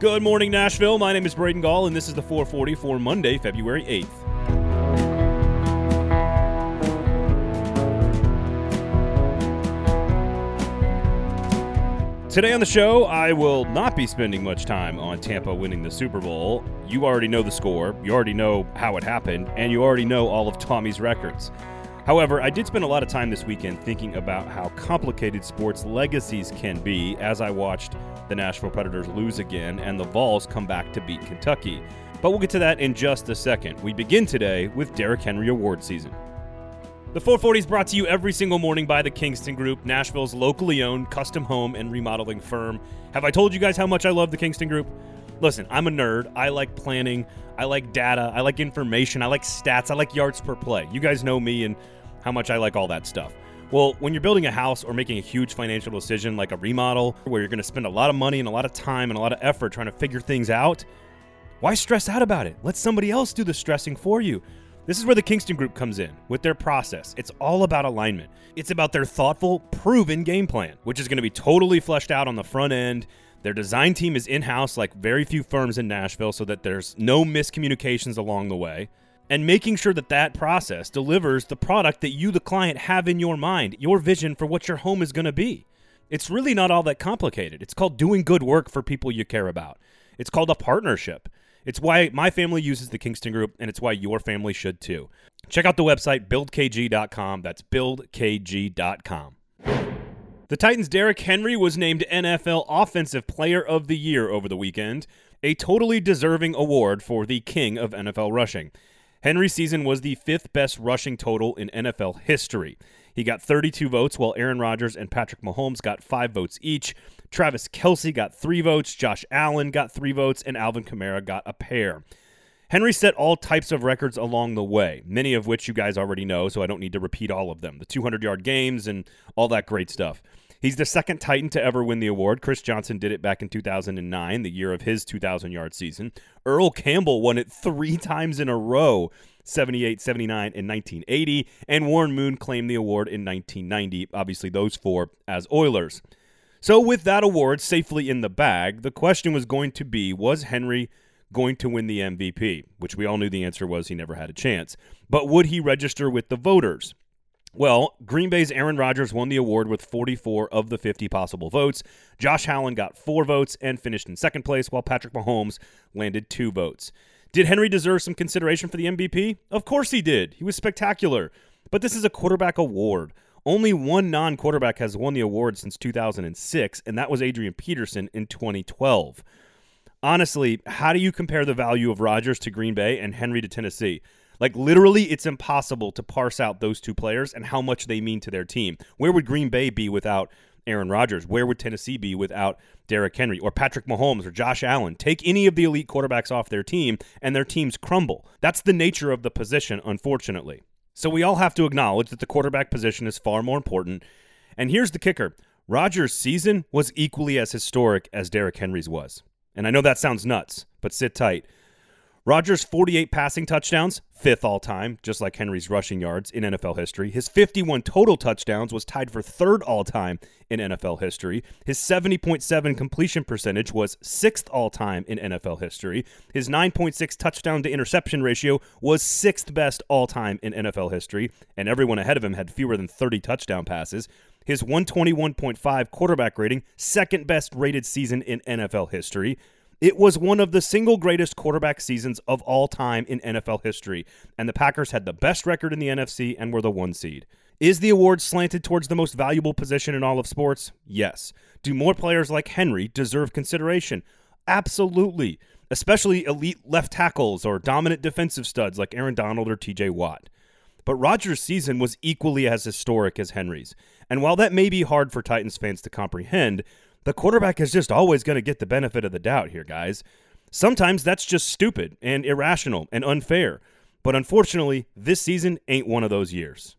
Good morning, Nashville. My name is Braden Gall, and this is the 440 for Monday, February 8th. Today on the show, I will not be spending much time on Tampa winning the Super Bowl. You already know the score, you already know how it happened, and you already know all of Tommy's records. However, I did spend a lot of time this weekend thinking about how complicated sports legacies can be as I watched the Nashville Predators lose again and the Vols come back to beat Kentucky. But we'll get to that in just a second. We begin today with Derrick Henry Award season. The 440 is brought to you every single morning by the Kingston Group, Nashville's locally owned custom home and remodeling firm. Have I told you guys how much I love the Kingston Group? Listen, I'm a nerd. I like planning. I like data. I like information. I like stats. I like yards per play. You guys know me and how much I like all that stuff. Well, when you're building a house or making a huge financial decision like a remodel, where you're going to spend a lot of money and a lot of time and a lot of effort trying to figure things out, why stress out about it? Let somebody else do the stressing for you. This is where the Kingston Group comes in with their process. It's all about alignment. It's about their thoughtful, proven game plan, which is going to be totally fleshed out on the front end. Their design team is in house, like very few firms in Nashville, so that there's no miscommunications along the way. And making sure that that process delivers the product that you, the client, have in your mind, your vision for what your home is going to be. It's really not all that complicated. It's called doing good work for people you care about. It's called a partnership. It's why my family uses the Kingston Group, and it's why your family should too. Check out the website, buildkg.com. That's buildkg.com. The Titans' Derrick Henry was named NFL Offensive Player of the Year over the weekend, a totally deserving award for the king of NFL rushing. Henry's season was the fifth best rushing total in NFL history. He got 32 votes, while Aaron Rodgers and Patrick Mahomes got five votes each. Travis Kelce got three votes, Josh Allen got three votes, and Alvin Kamara got a pair. Henry set all types of records along the way, many of which you guys already know, so I don't need to repeat all of them. The 200 yard games and all that great stuff. He's the second Titan to ever win the award. Chris Johnson did it back in 2009, the year of his 2,000 yard season. Earl Campbell won it three times in a row 78, 79, and 1980. And Warren Moon claimed the award in 1990. Obviously, those four as Oilers. So, with that award safely in the bag, the question was going to be was Henry going to win the MVP? Which we all knew the answer was he never had a chance. But would he register with the voters? Well, Green Bay's Aaron Rodgers won the award with 44 of the 50 possible votes. Josh Allen got four votes and finished in second place, while Patrick Mahomes landed two votes. Did Henry deserve some consideration for the MVP? Of course he did. He was spectacular. But this is a quarterback award. Only one non quarterback has won the award since 2006, and that was Adrian Peterson in 2012. Honestly, how do you compare the value of Rodgers to Green Bay and Henry to Tennessee? Like, literally, it's impossible to parse out those two players and how much they mean to their team. Where would Green Bay be without Aaron Rodgers? Where would Tennessee be without Derrick Henry or Patrick Mahomes or Josh Allen? Take any of the elite quarterbacks off their team, and their teams crumble. That's the nature of the position, unfortunately. So we all have to acknowledge that the quarterback position is far more important. And here's the kicker Rodgers' season was equally as historic as Derrick Henry's was. And I know that sounds nuts, but sit tight. Rodgers' 48 passing touchdowns, fifth all time, just like Henry's rushing yards in NFL history. His 51 total touchdowns was tied for third all time in NFL history. His 70.7 completion percentage was sixth all time in NFL history. His 9.6 touchdown to interception ratio was sixth best all time in NFL history, and everyone ahead of him had fewer than 30 touchdown passes. His 121.5 quarterback rating, second best rated season in NFL history. It was one of the single greatest quarterback seasons of all time in NFL history, and the Packers had the best record in the NFC and were the one seed. Is the award slanted towards the most valuable position in all of sports? Yes. Do more players like Henry deserve consideration? Absolutely, especially elite left tackles or dominant defensive studs like Aaron Donald or TJ Watt. But Rodgers' season was equally as historic as Henry's. And while that may be hard for Titans fans to comprehend, the quarterback is just always going to get the benefit of the doubt here, guys. Sometimes that's just stupid and irrational and unfair. But unfortunately, this season ain't one of those years.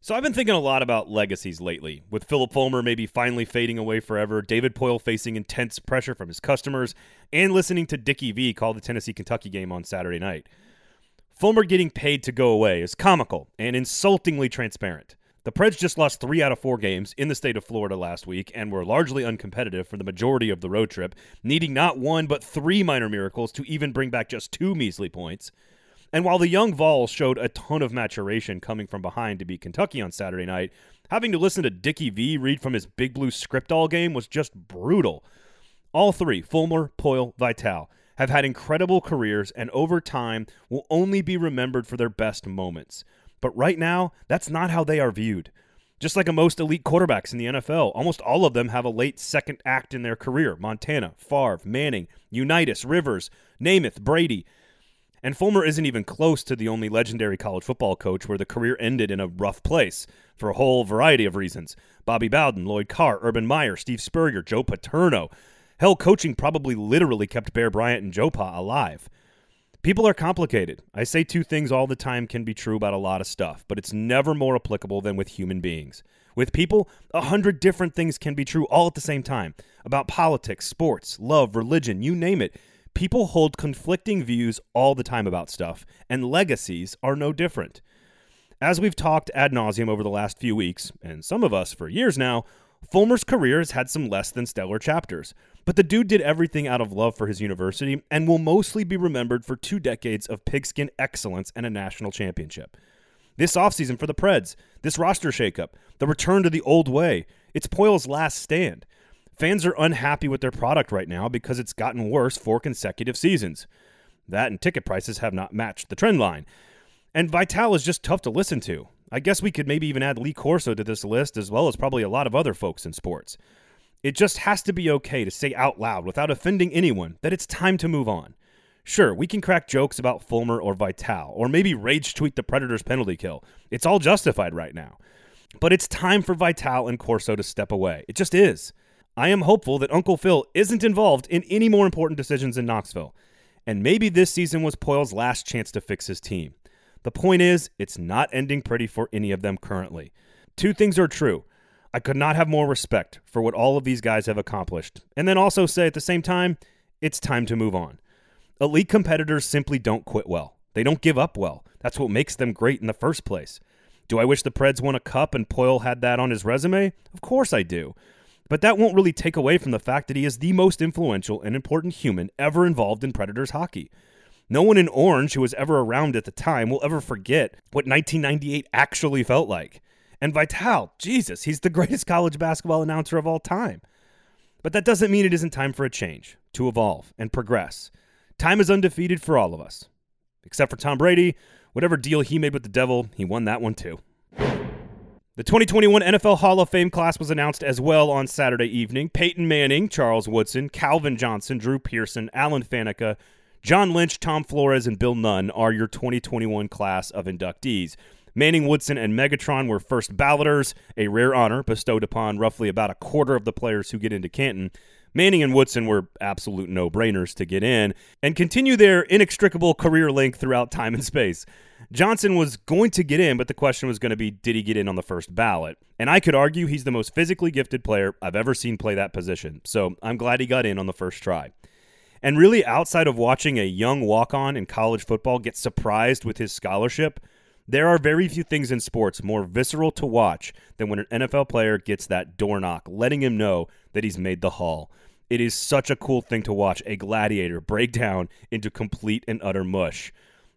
So I've been thinking a lot about legacies lately, with Philip Fulmer maybe finally fading away forever, David Poile facing intense pressure from his customers, and listening to Dickie V call the Tennessee Kentucky game on Saturday night. Fulmer getting paid to go away is comical and insultingly transparent. The Preds just lost three out of four games in the state of Florida last week and were largely uncompetitive for the majority of the road trip, needing not one but three minor miracles to even bring back just two measly points. And while the young Vols showed a ton of maturation coming from behind to beat Kentucky on Saturday night, having to listen to Dickie V read from his Big Blue script all game was just brutal. All three, Fulmer, Poile, Vitale, have had incredible careers and over time will only be remembered for their best moments. But right now, that's not how they are viewed. Just like most elite quarterbacks in the NFL, almost all of them have a late second act in their career. Montana, Favre, Manning, Unitas, Rivers, Namath, Brady. And Fulmer isn't even close to the only legendary college football coach where the career ended in a rough place for a whole variety of reasons. Bobby Bowden, Lloyd Carr, Urban Meyer, Steve Spurrier, Joe Paterno. Hell, coaching probably literally kept Bear Bryant and Joe Pa alive. People are complicated. I say two things all the time can be true about a lot of stuff, but it's never more applicable than with human beings. With people, a hundred different things can be true all at the same time about politics, sports, love, religion, you name it. People hold conflicting views all the time about stuff, and legacies are no different. As we've talked ad nauseum over the last few weeks, and some of us for years now, Fulmer's career has had some less than stellar chapters, but the dude did everything out of love for his university and will mostly be remembered for two decades of pigskin excellence and a national championship. This offseason for the Preds, this roster shakeup, the return to the old way, it's Poile's last stand. Fans are unhappy with their product right now because it's gotten worse four consecutive seasons. That and ticket prices have not matched the trend line. And Vitale is just tough to listen to. I guess we could maybe even add Lee Corso to this list, as well as probably a lot of other folks in sports. It just has to be okay to say out loud, without offending anyone, that it's time to move on. Sure, we can crack jokes about Fulmer or Vitale, or maybe rage tweet the Predators' penalty kill. It's all justified right now. But it's time for Vitale and Corso to step away. It just is. I am hopeful that Uncle Phil isn't involved in any more important decisions in Knoxville. And maybe this season was Poile's last chance to fix his team. The point is, it's not ending pretty for any of them currently. Two things are true. I could not have more respect for what all of these guys have accomplished. And then also say at the same time, it's time to move on. Elite competitors simply don't quit well. They don't give up well. That's what makes them great in the first place. Do I wish the Preds won a cup and Poile had that on his resume? Of course I do. But that won't really take away from the fact that he is the most influential and important human ever involved in Predators hockey. No one in Orange who was ever around at the time will ever forget what 1998 actually felt like. And Vitale, Jesus, he's the greatest college basketball announcer of all time. But that doesn't mean it isn't time for a change, to evolve and progress. Time is undefeated for all of us. Except for Tom Brady, whatever deal he made with the devil, he won that one too. The 2021 NFL Hall of Fame class was announced as well on Saturday evening. Peyton Manning, Charles Woodson, Calvin Johnson, Drew Pearson, Alan Faneca, John Lynch, Tom Flores, and Bill Nunn are your 2021 class of inductees. Manning, Woodson, and Megatron were first balloters, a rare honor bestowed upon roughly about a quarter of the players who get into Canton. Manning and Woodson were absolute no brainers to get in and continue their inextricable career link throughout time and space. Johnson was going to get in, but the question was going to be did he get in on the first ballot? And I could argue he's the most physically gifted player I've ever seen play that position. So I'm glad he got in on the first try. And really, outside of watching a young walk on in college football get surprised with his scholarship, there are very few things in sports more visceral to watch than when an NFL player gets that door knock, letting him know that he's made the hall. It is such a cool thing to watch a gladiator break down into complete and utter mush.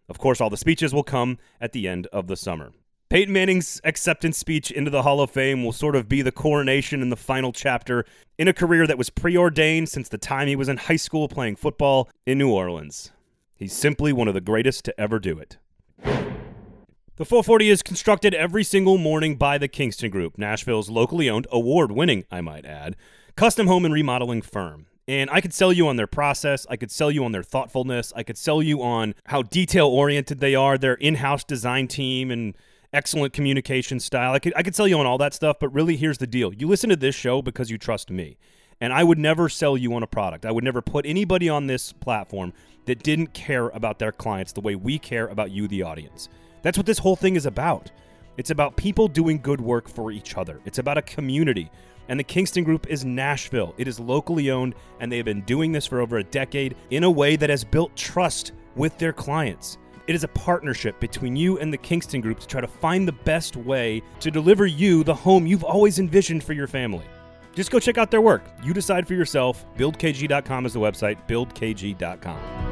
Of course, all the speeches will come at the end of the summer. Peyton Manning's acceptance speech into the Hall of Fame will sort of be the coronation and the final chapter in a career that was preordained since the time he was in high school playing football in New Orleans. He's simply one of the greatest to ever do it. The 440 is constructed every single morning by the Kingston Group, Nashville's locally owned, award winning, I might add, custom home and remodeling firm. And I could sell you on their process. I could sell you on their thoughtfulness. I could sell you on how detail oriented they are, their in house design team, and excellent communication style. I could I could sell you on all that stuff, but really here's the deal. You listen to this show because you trust me. And I would never sell you on a product. I would never put anybody on this platform that didn't care about their clients the way we care about you the audience. That's what this whole thing is about. It's about people doing good work for each other. It's about a community. And the Kingston Group is Nashville. It is locally owned, and they have been doing this for over a decade in a way that has built trust with their clients. It is a partnership between you and the Kingston Group to try to find the best way to deliver you the home you've always envisioned for your family. Just go check out their work. You decide for yourself. BuildKG.com is the website, buildkg.com.